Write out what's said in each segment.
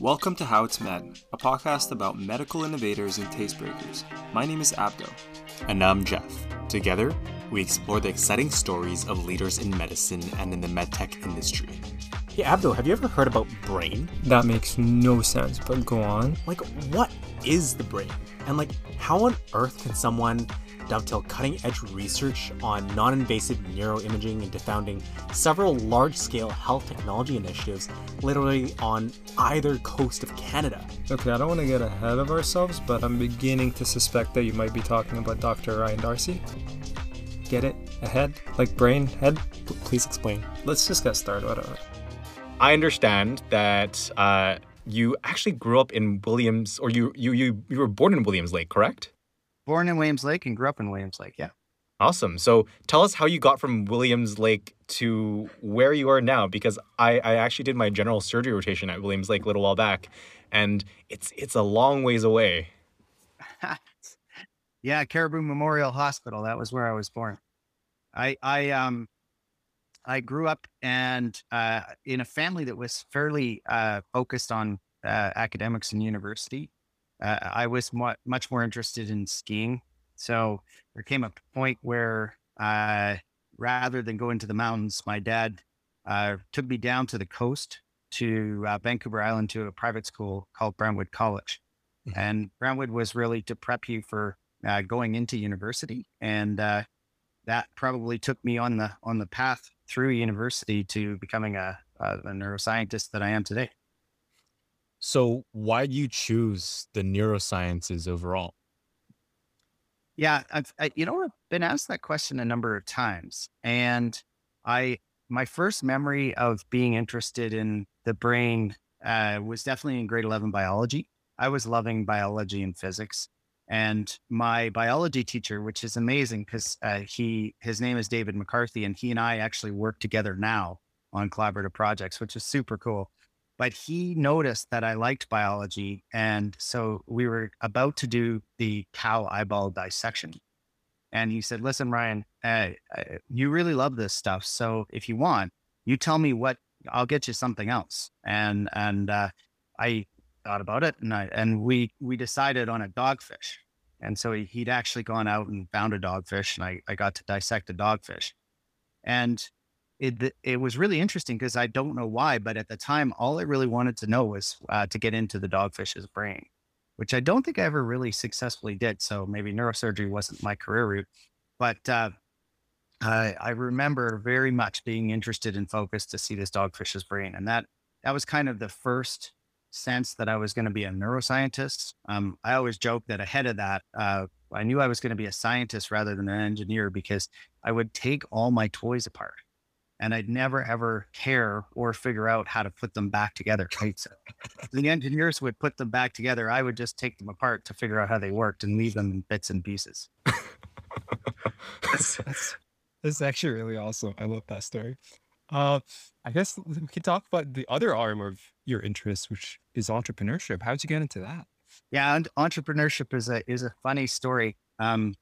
Welcome to How It's Med, a podcast about medical innovators and taste breakers. My name is Abdo. And I'm Jeff. Together, we explore the exciting stories of leaders in medicine and in the medtech industry. Hey Abdo, have you ever heard about brain? That makes no sense, but go on. Like, what is the brain? And like, how on earth can someone dovetail cutting edge research on non invasive neuroimaging into founding several large scale health technology initiatives literally on either coast of Canada. Okay, I don't want to get ahead of ourselves, but I'm beginning to suspect that you might be talking about Dr. Ryan D'Arcy. Get it? Ahead? Like brain? Head? P- please explain. Let's just get started. Whatever. I understand that uh, you actually grew up in Williams, or you, you you you were born in Williams Lake, correct? Born in Williams Lake and grew up in Williams Lake. Yeah. Awesome. So tell us how you got from Williams Lake to where you are now, because I, I actually did my general surgery rotation at Williams Lake a little while back, and it's it's a long ways away. yeah, Cariboo Memorial Hospital. That was where I was born. I I um I grew up and uh, in a family that was fairly uh, focused on uh, academics and university uh, I was mu- much more interested in skiing. So there came a point where, uh, rather than go into the mountains, my dad uh, took me down to the coast to uh, Vancouver Island to a private school called Brentwood College. Mm-hmm. And Brentwood was really to prep you for uh, going into university. And uh, that probably took me on the on the path through university to becoming a, a neuroscientist that I am today. So, why do you choose the neurosciences overall? Yeah, I've I, you know I've been asked that question a number of times, and I my first memory of being interested in the brain uh, was definitely in grade eleven biology. I was loving biology and physics, and my biology teacher, which is amazing because uh, he his name is David McCarthy, and he and I actually work together now on collaborative projects, which is super cool but he noticed that I liked biology. And so we were about to do the cow eyeball dissection. And he said, Listen, Ryan, uh, uh, you really love this stuff. So if you want, you tell me what, I'll get you something else. And, and, uh, I thought about it and I, and we, we decided on a dogfish. And so he, he, would actually gone out and found a dogfish and I, I got to dissect a dogfish. And it it was really interesting because I don't know why, but at the time, all I really wanted to know was uh, to get into the dogfish's brain, which I don't think I ever really successfully did. So maybe neurosurgery wasn't my career route, but uh, I, I remember very much being interested and focused to see this dogfish's brain, and that that was kind of the first sense that I was going to be a neuroscientist. Um, I always joke that ahead of that, uh, I knew I was going to be a scientist rather than an engineer because I would take all my toys apart and I'd never ever care or figure out how to put them back together. Right? So the engineers would put them back together. I would just take them apart to figure out how they worked and leave them in bits and pieces. that's, that's, that's actually really awesome. I love that story. Uh, I guess we can talk about the other arm of your interest, which is entrepreneurship. How did you get into that? Yeah, and entrepreneurship is a is a funny story. Um,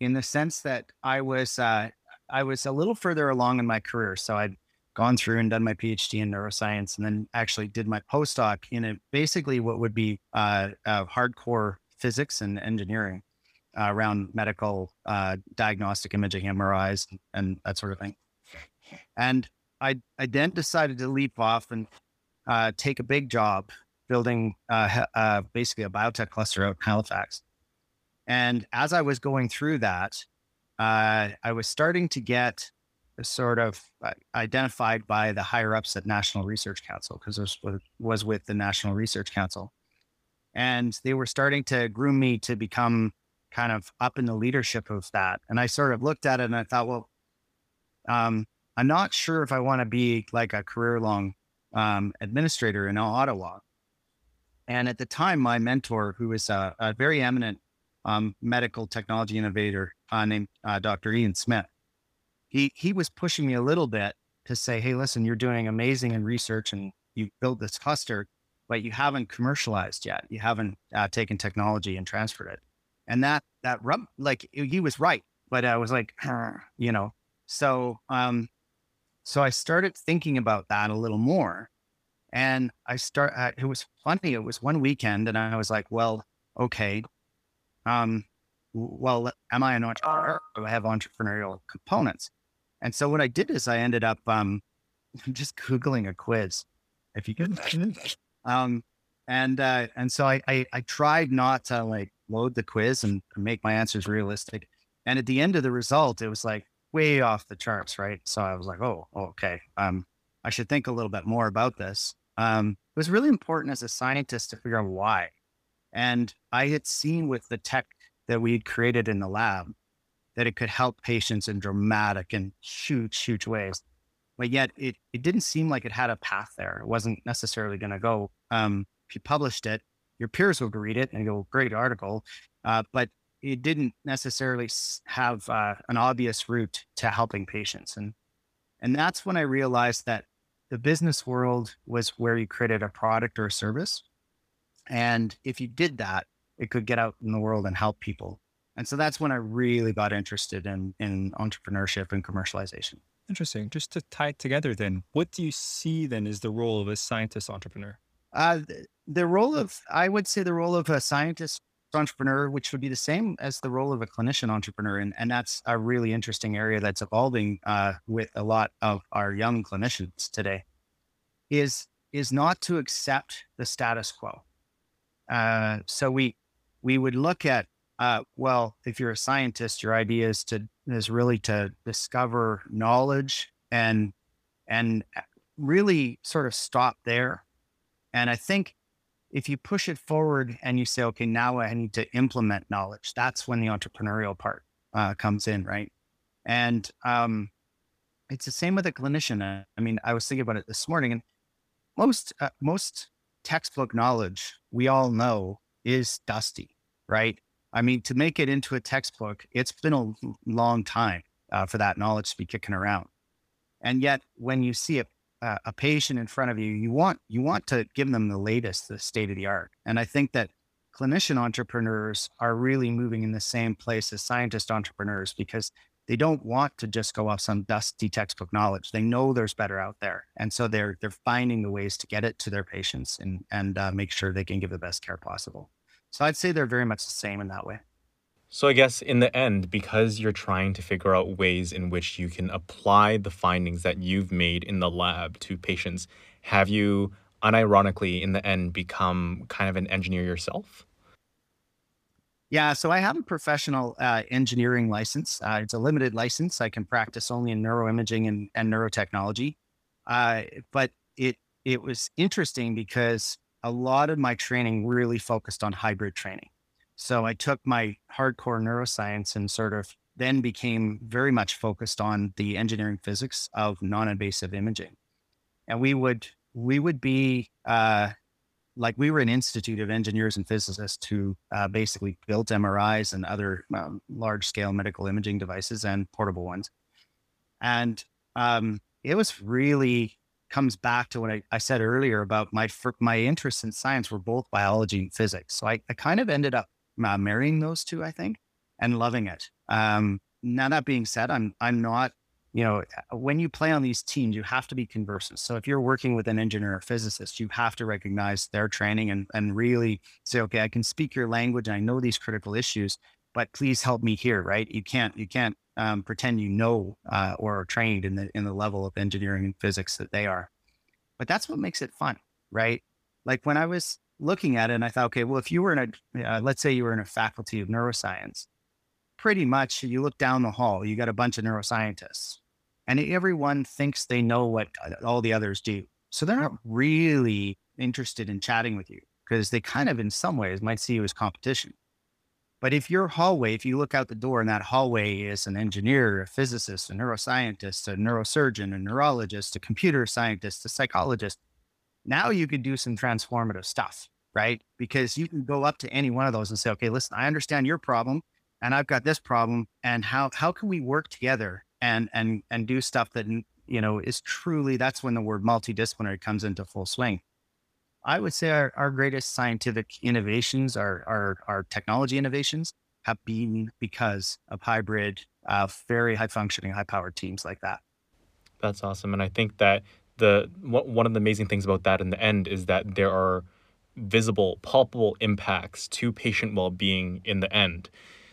in the sense that I was uh, I was a little further along in my career. So I'd gone through and done my PhD in neuroscience and then actually did my postdoc in a, basically what would be uh, uh, hardcore physics and engineering uh, around medical uh, diagnostic imaging, MRIs, and, that sort of thing. And I, I then decided to leap off and uh, take a big job building basically a biotech cluster out in Halifax. And as I was going through that, uh, I was starting to get sort of uh, identified by the higher ups at National Research Council because I was, was with the National Research Council. And they were starting to groom me to become kind of up in the leadership of that. And I sort of looked at it and I thought, well, um, I'm not sure if I want to be like a career long um, administrator in Ottawa. And at the time, my mentor, who was a, a very eminent um, medical technology innovator uh, named uh, Dr. Ian Smith. He he was pushing me a little bit to say, "Hey, listen, you're doing amazing in research and you built this cluster, but you haven't commercialized yet. You haven't uh, taken technology and transferred it." And that that rub like he was right, but I was like, you know, so um, so I started thinking about that a little more, And I start, uh, it was funny. It was one weekend and I was like, well, okay. Um, well, am I an entrepreneur? Do I have entrepreneurial components? And so what I did is I ended up um, just Googling a quiz, if you could. um, and uh, and so I, I, I tried not to like load the quiz and make my answers realistic. And at the end of the result, it was like way off the charts, right? So I was like, oh, okay. Um, I should think a little bit more about this. Um, it was really important as a scientist to figure out why. And I had seen with the tech that we had created in the lab that it could help patients in dramatic and huge, huge ways. But yet it, it didn't seem like it had a path there. It wasn't necessarily going to go. Um, if you published it, your peers would read it and go, great article. Uh, but it didn't necessarily have uh, an obvious route to helping patients. And, and that's when I realized that the business world was where you created a product or a service. And if you did that, it could get out in the world and help people. And so that's when I really got interested in, in entrepreneurship and commercialization. Interesting. Just to tie it together, then, what do you see then is the role of a scientist entrepreneur? Uh, the, the role of, I would say, the role of a scientist entrepreneur, which would be the same as the role of a clinician entrepreneur. And, and that's a really interesting area that's evolving uh, with a lot of our young clinicians today, is, is not to accept the status quo. Uh, so we, we would look at uh, well, if you're a scientist, your idea is to is really to discover knowledge and and uh, really sort of stop there. And I think if you push it forward and you say, okay, now I need to implement knowledge, that's when the entrepreneurial part uh, comes in, right? And um, it's the same with a clinician. I mean, I was thinking about it this morning, and most uh, most textbook knowledge we all know is dusty, right? I mean, to make it into a textbook, it's been a long time uh, for that knowledge to be kicking around. And yet, when you see a, uh, a patient in front of you, you want you want to give them the latest, the state of the art. And I think that clinician entrepreneurs are really moving in the same place as scientist entrepreneurs because they don't want to just go off some dusty textbook knowledge. They know there's better out there, and so they're they're finding the ways to get it to their patients and and uh, make sure they can give the best care possible. So I'd say they're very much the same in that way. So I guess in the end, because you're trying to figure out ways in which you can apply the findings that you've made in the lab to patients, have you unironically in the end become kind of an engineer yourself? Yeah, so I have a professional uh, engineering license. Uh, it's a limited license. I can practice only in neuroimaging and, and neurotechnology. Uh, but it it was interesting because a lot of my training really focused on hybrid training. So I took my hardcore neuroscience and sort of then became very much focused on the engineering physics of non-invasive imaging. And we would we would be uh, like we were an institute of engineers and physicists who uh, basically built MRIs and other um, large scale medical imaging devices and portable ones. And um, it was really comes back to what I, I said earlier about my my interests in science were both biology and physics. So I, I kind of ended up uh, marrying those two, I think, and loving it. Um, now that being said, I'm I'm not, you know, when you play on these teams, you have to be conversant. So if you're working with an engineer or physicist, you have to recognize their training and and really say, okay, I can speak your language and I know these critical issues, but please help me here, right? You can't you can't um, pretend you know uh, or are trained in the in the level of engineering and physics that they are. But that's what makes it fun, right? Like when I was looking at it, and I thought, okay, well, if you were in a uh, let's say you were in a faculty of neuroscience, pretty much you look down the hall, you got a bunch of neuroscientists, and everyone thinks they know what uh, all the others do, so they're not really interested in chatting with you because they kind of, in some ways, might see you as competition. But if your hallway, if you look out the door and that hallway is an engineer, a physicist, a neuroscientist, a neurosurgeon, a neurologist, a computer scientist, a psychologist, now you could do some transformative stuff, right? Because you can go up to any one of those and say, okay, listen, I understand your problem and I've got this problem. And how, how can we work together and, and, and do stuff that, you know, is truly, that's when the word multidisciplinary comes into full swing. I would say our, our greatest scientific innovations, our, our, our technology innovations, have been because of hybrid, uh, very high functioning, high powered teams like that. That's awesome. And I think that the one of the amazing things about that in the end is that there are visible, palpable impacts to patient well-being in the end.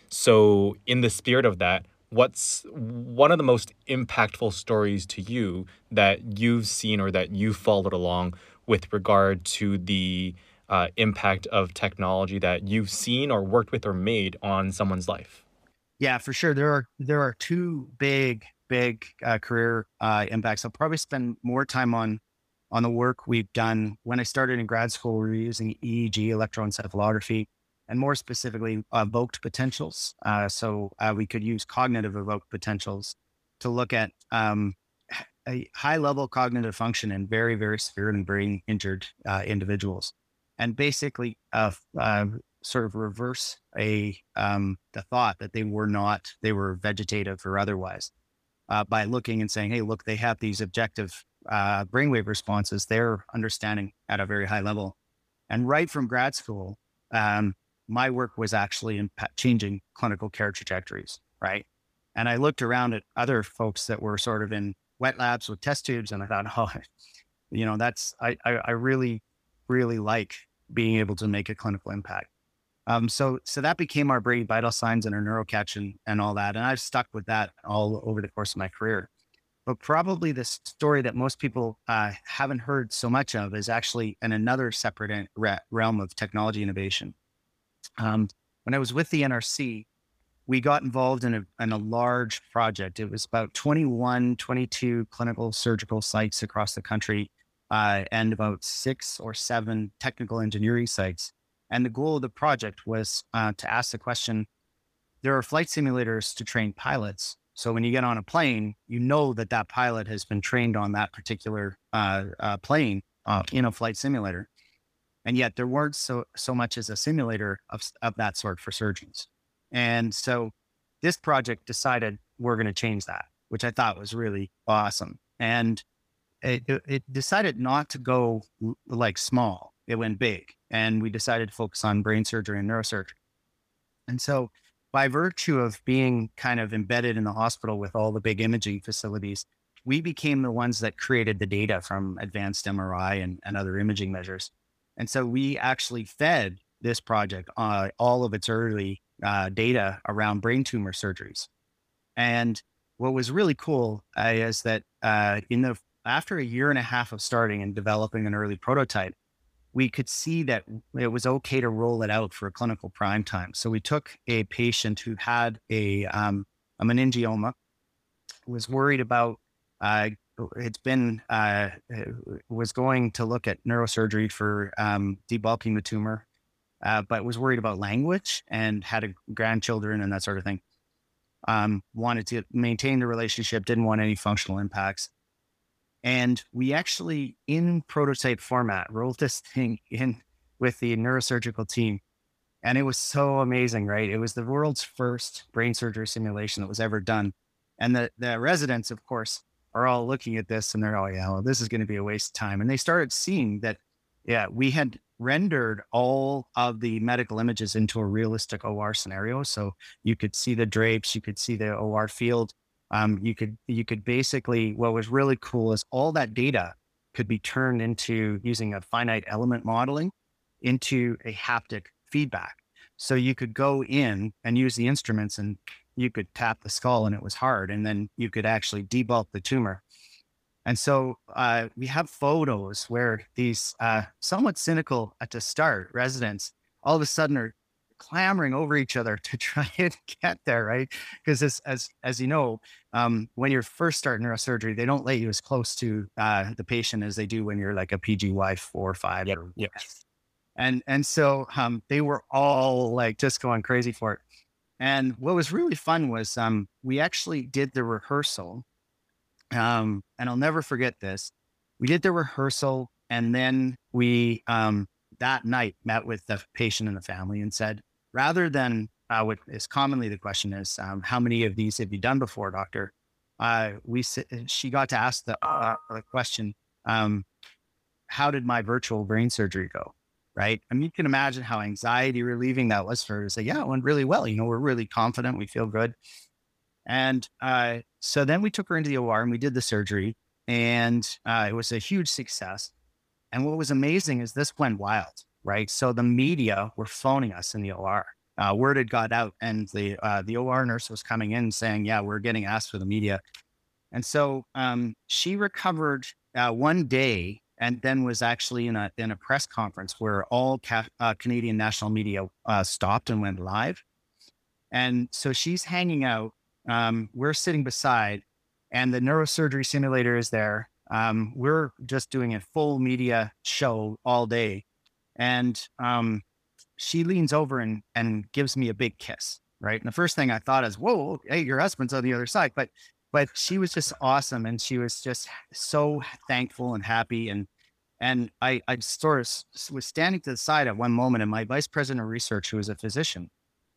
So, in the spirit of that, what's one of the most impactful stories to you that you've seen or that you followed along with regard to the uh, impact of technology that you've seen or worked with or made on someone's life? Yeah, for sure. There are there are two big big uh, career uh, impacts. I'll probably spend more time on on the work we've done. When I started in grad school, we were using EEG, electroencephalography, and more specifically, evoked potentials. Uh, so uh, we could use cognitive evoked potentials to look at um, a high level cognitive function in very, very severely brain injured uh, individuals, and basically uh, uh, sort of reverse a um, the thought that they were not they were vegetative or otherwise uh, by looking and saying, hey, look, they have these objective brainwave responses. They're understanding at a very high level. And right from grad school, um, my work was actually in changing clinical care trajectories, right? And I looked around at other folks that were sort of in wet labs with test tubes, and I thought, oh, you know, that's I I, I really really like being able to make a clinical impact. Um, so so that became our brain vital signs and our NeuroCatch and, and all that. And I've stuck with that all over the course of my career. But probably the story that most people uh, haven't heard so much of is actually in another separate realm of technology innovation. Um, when I was with the NRC, we got involved in a, in a large project. It was about 21, 22 clinical surgical sites across the country uh, and about six or seven technical engineering sites and the goal of the project was uh, to ask the question there are flight simulators to train pilots. So when you get on a plane, you know that that pilot has been trained on that particular uh, uh, plane uh, in a flight simulator. And yet there weren't so, so much as a simulator of, of that sort for surgeons. And so this project decided we're going to change that, which I thought was really awesome. And it, it decided not to go like small it went big and we decided to focus on brain surgery and neurosurgery. And so, by virtue of being kind of embedded in the hospital with all the big imaging facilities, we became the ones that created the data from advanced MRI and, and other imaging measures. And so, we actually fed this project uh, all of its early uh, data around brain tumor surgeries. And what was really cool uh, is that uh, in the after a year and a half of starting and developing an early prototype, we could see that it was okay to roll it out for a clinical prime time. So we took a patient who had a, um, a meningioma, was worried about, uh, it's been, uh, was going to look at neurosurgery for um, debulking the tumor, uh, but was worried about language and had a grandchildren and that sort of thing. Um, wanted to maintain the relationship, didn't want any functional impacts. And we actually, in prototype format, rolled this thing in with the neurosurgical team. And it was so amazing, right? It was the world's first brain surgery simulation that was ever done. And the, the residents, of course, are all looking at this and they're, oh, yeah, well, this is going to be a waste of time. And they started seeing that, yeah, we had rendered all of the medical images into a realistic OR scenario. So you could see the drapes, you could see the OR field, um, you could you could basically what was really cool is all that data could be turned into using a finite element modeling into a haptic feedback. So you could go in and use the instruments and you could tap the skull and it was hard, and then you could actually debulk the tumor. And so uh, we have photos where these uh, somewhat cynical at the start residents all of a sudden are clamoring over each other to try and get there, right? Because as as as you know, um, when you're first starting neurosurgery, they don't let you as close to uh, the patient as they do when you're like a PGY four or five. Yep. Or, yep. And and so um, they were all like just going crazy for it. And what was really fun was um, we actually did the rehearsal. Um, and I'll never forget this. We did the rehearsal, and then we um, that night met with the patient and the family and said, rather than uh, what is commonly the question is, um, how many of these have you done before, doctor? Uh, we she got to ask the, uh, the question, um, how did my virtual brain surgery go? Right. I mean, you can imagine how anxiety relieving that was for her to say, yeah, it went really well. You know, we're really confident. We feel good. And uh, so then we took her into the OR and we did the surgery. and uh, it was a huge success. And what was amazing is this went wild, right? So the media were phoning us in the OR. Uh, word had got out, and the uh, the OR nurse was coming in saying, "Yeah, we're getting asked for the media." And so um, she recovered uh, one day, and then was actually in a in a press conference where all ca- uh, Canadian national media uh, stopped and went live. And so she's hanging out. Um, we're sitting beside, and the neurosurgery simulator is there. Um, we're just doing a full media show all day. And um, she leans over and, and gives me a big kiss. Right. And the first thing I thought is, whoa, hey, your husband's on the other side. But but she was just awesome and she was just so thankful and happy and and I, I sort of was standing to the side at one moment and my vice president of research who was a physician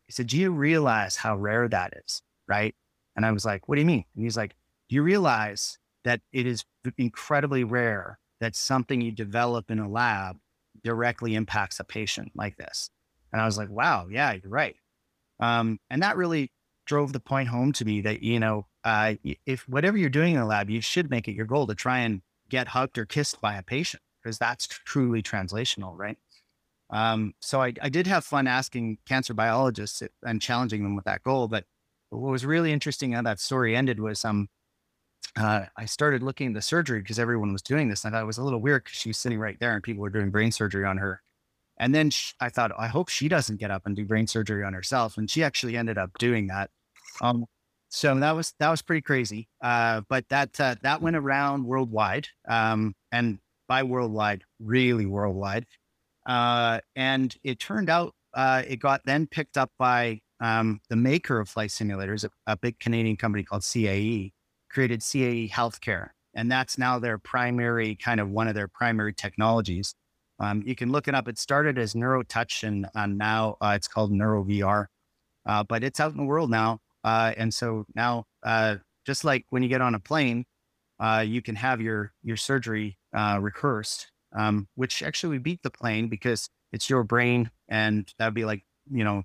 he said do you realize how rare that is right and i was like what do you mean and he's like do you realize that it is incredibly rare that something you develop in a lab directly impacts a patient like this. And I was like, wow, yeah, you're right. Um, and that really drove the point home to me that, you know, uh, if whatever you're doing in the lab, you should make it your goal to try and get hugged or kissed by a patient because that's truly translational, right? Um, so I, I did have fun asking cancer biologists and challenging them with that goal. But what was really interesting how that story ended was um, uh, I started looking at the surgery because everyone was doing this. And I thought it was a little weird because she was sitting right there and people were doing brain surgery on her. And then she, I thought, I hope she doesn't get up and do brain surgery on herself. And she actually ended up doing that. Um, so that was that was pretty crazy. Uh, but that uh, that went around worldwide, um, and by worldwide, really worldwide. Uh, and it turned out uh, it got then picked up by um, the maker of flight simulators, a, a big Canadian company called CAE created CAE Healthcare, and that's now their primary kind of one of their primary technologies. Um, you can look it up. It started as NeuroTouch, and uh, now uh, it's called NeuroVR, uh, but it's out in the world now. Uh, and so now, uh, just like when you get on a plane, uh, you can have your your surgery rehearsed, um, which actually we beat the plane because it's your brain, and that'd be like you know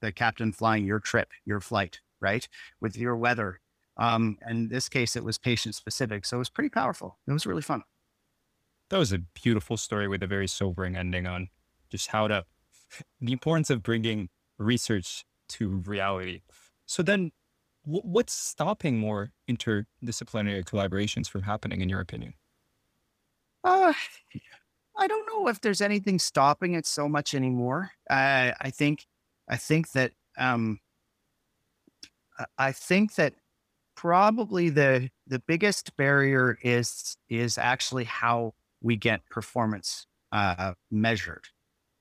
the captain flying your trip, your flight, right, with your weather um, and in this case, it was patient specific. So it was pretty powerful. It was really fun. That was a beautiful story with a very sobering ending on just how to, the importance of bringing research to reality. So then, w- what's stopping more interdisciplinary collaborations from happening, in your opinion? Uh, I don't know if there's anything stopping it so much anymore. I think, I think that, um, I think that probably the the biggest barrier is is actually how we get performance uh, measured,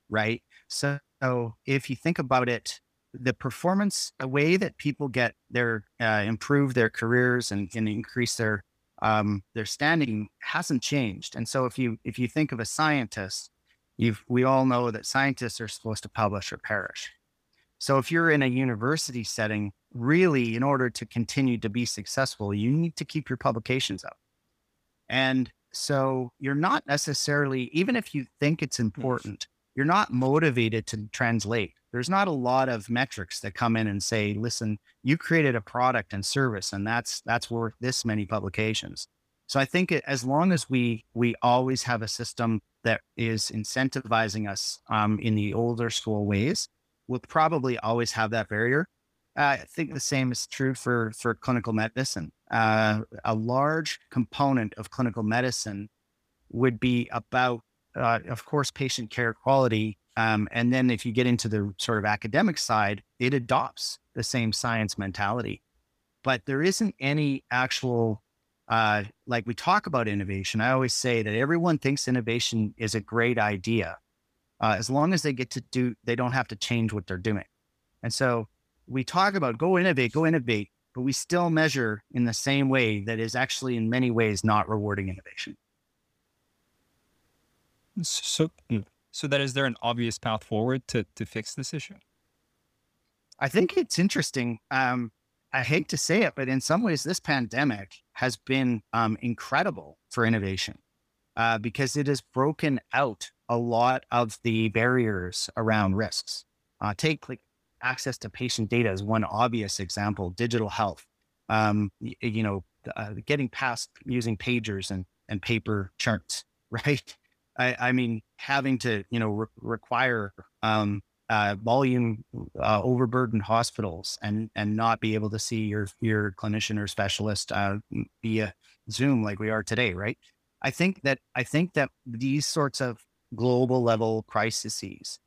right? So, so if you think about it, the performance, a way that people get their uh, improve their careers and, and increase their um, their standing hasn't changed. And so if you if you think of a scientist, you we all know that scientists are supposed to publish or perish. So if you're in a university setting, really, in order to continue to be successful, you need to keep your publications up. And so you're not necessarily, even if you think it's important, you're not motivated to translate. There's not a lot of metrics that come in and say, listen, you created a product and service, and that's that's worth this many publications. So I think it, as long as we we always have a system that is incentivizing us um, in the older school ways, we'll probably always have that barrier. Uh, I think the same is true for for clinical medicine. Uh, a large component of clinical medicine would be about, uh, of course, patient care quality. Um, and then if you get into the sort of academic side, it adopts the same science mentality. But there isn't any actual, uh, like we talk about innovation. I always say that everyone thinks innovation is a great idea, uh, as long as they get to do, they don't have to change what they're doing. And so we talk about go innovate, go innovate, but we still measure in the same way that is actually in many ways not rewarding innovation. So, mm, so that is there an obvious path forward to to fix this issue? I think it's interesting. Um, I hate to say it, but in some ways, this pandemic has been um, incredible for innovation uh, because it has broken out a lot of the barriers around risks. Uh, take like access to patient data is one obvious example. Digital health, um, you, you know, uh, getting past using pagers and and paper charts, right? I, I mean, having to you know re- require um, uh, volume uh, overburdened hospitals and and not be able to see your your clinician or specialist uh, via Zoom like we are today, right? I think that I think that these sorts of global level crises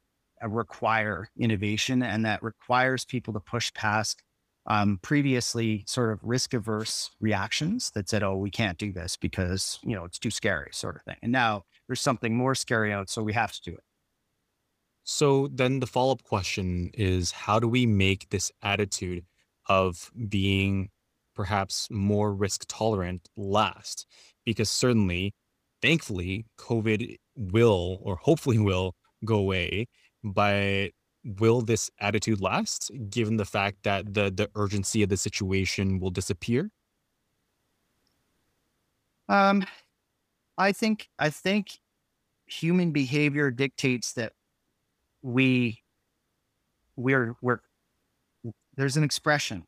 uh, require innovation, and that requires people to push past um, previously sort of risk averse reactions that said, "Oh, we can't do this because you know it's too scary," sort of thing. And now there's something more scary out, so we have to do it. So then the follow up question is how do we make this attitude of being perhaps more risk tolerant last? Because certainly, thankfully, COVID will or hopefully will go away. But will this attitude last given the fact that the, the urgency of the situation will disappear? Um, I think I think human behavior dictates that we we're we're there's an expression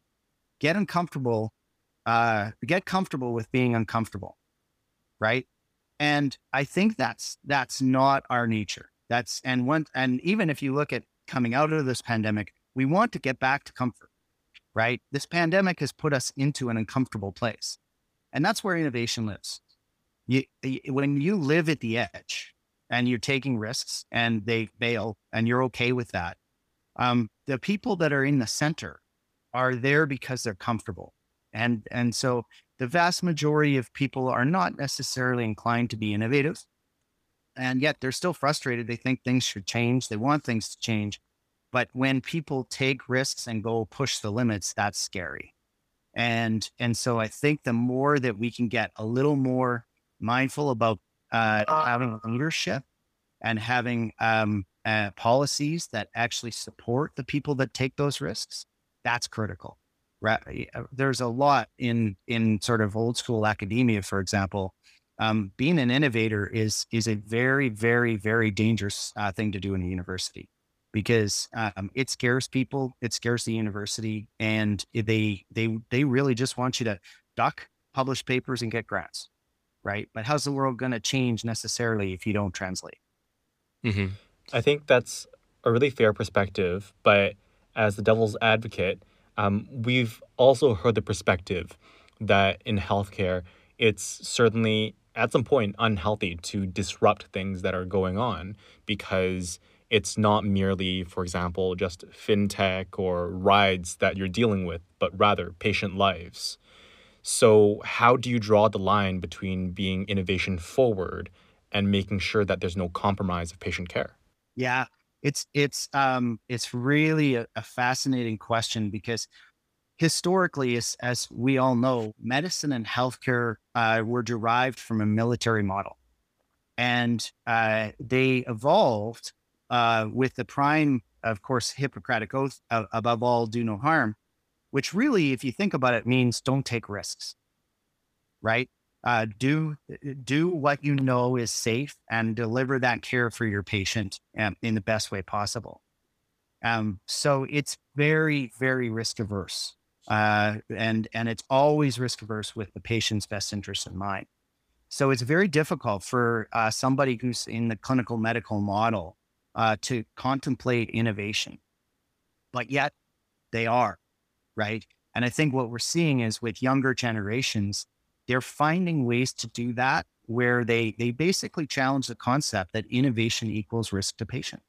get uncomfortable uh get comfortable with being uncomfortable right? And i think that's that's not our nature. That's and one and even if you look at coming out of this pandemic we want to get back to comfort right? This pandemic has put us into an uncomfortable place and that's where innovation lives you, when you live at the edge and you're taking risks and they fail and you're okay with that. Um, the people that are in the center are there because they're comfortable. And, and so the vast majority of people are not necessarily inclined to be innovative. And yet they're still frustrated. They think things should change. They want things to change. But when people take risks and go push the limits, that's scary. And, and so I think the more that we can get a little more mindful about uh, having leadership and having um, uh, policies that actually support the people that take those risks, that's critical. Right? Uh, there's a lot in in sort of old school academia, for example. Um, being an innovator is is a very, very, very dangerous uh, thing to do in a university because um, it scares people, it scares the university, and they they they really just want you to duck, publish papers, and get grants right? But how's the world going to change necessarily if you don't translate? Mm-hmm. I think that's a really fair perspective, but as the devil's advocate, um, we've also heard the perspective that in healthcare, it's certainly at some point unhealthy to disrupt things that are going on because it's not merely, for example, just fintech or rides that you're dealing with, but rather patient lives. So, how do you draw the line between being innovation forward and making sure that there's no compromise of patient care? Yeah, it's it's um it's really a, a fascinating question because historically, as, as we all know, medicine and healthcare uh, were derived from a military model, and uh, they evolved uh, with the prime, of course, Hippocratic oath above all, do no harm which really, if you think about it, means don't take risks, right? Uh, do do what you know is safe and deliver that care for your patient um, in the best way possible. Um, so it's very, very risk averse, uh, and and it's always risk averse with the patient's best interest in mind. So it's very difficult for uh, somebody who's in the clinical medical model uh, to contemplate innovation, but yet they are right? And I think what we're seeing is with younger generations, they're finding ways to do that where they they basically challenge the concept that innovation equals risk to patient.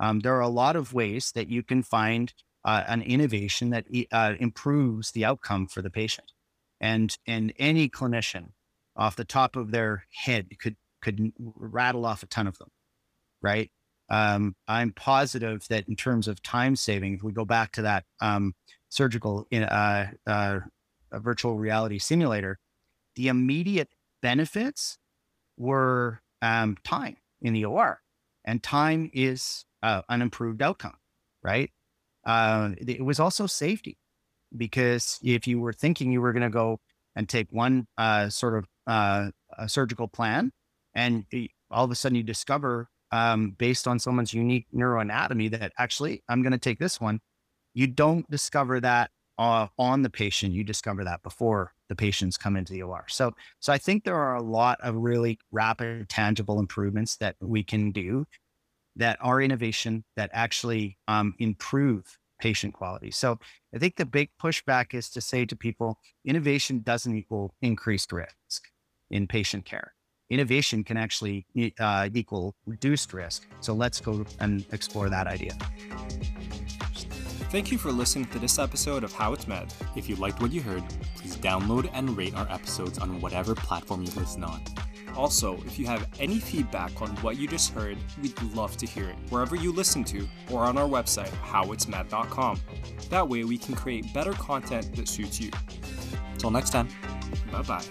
Um, there are a lot of ways that you can find uh, an innovation that uh, improves the outcome for the patient, and and any clinician off the top of their head could could rattle off a ton of them, right? Um, I'm positive that in terms of time saving, if we go back to that um, surgical in a virtual reality simulator, the immediate benefits were um, time in the OR, and time is uh, an improved outcome, right? Uh, it was also safety because if you were thinking you were going to go and take one uh, sort of uh, surgical plan, and all of a sudden you discover, um, based on someone's unique neuroanatomy, that actually I'm going to take this one you don't discover that uh, on the patient. You discover that before the patients come into the OR. So, so I think there are a lot of really rapid, tangible improvements that we can do that are innovation that actually um, improve patient quality. So I think the big pushback is to say to people, innovation doesn't equal increased risk in patient care. Innovation can actually uh, equal reduced risk. So let's go and explore that idea. Thank you for listening to this episode of How It's Med. If you liked what you heard, please download and rate our episodes on whatever platform you listen on. Also, if you have any feedback on what you just heard, we'd love to hear it wherever you listen to or on our website, howitsmed.com. That way, we can create better content that suits you. Until next time. Bye bye.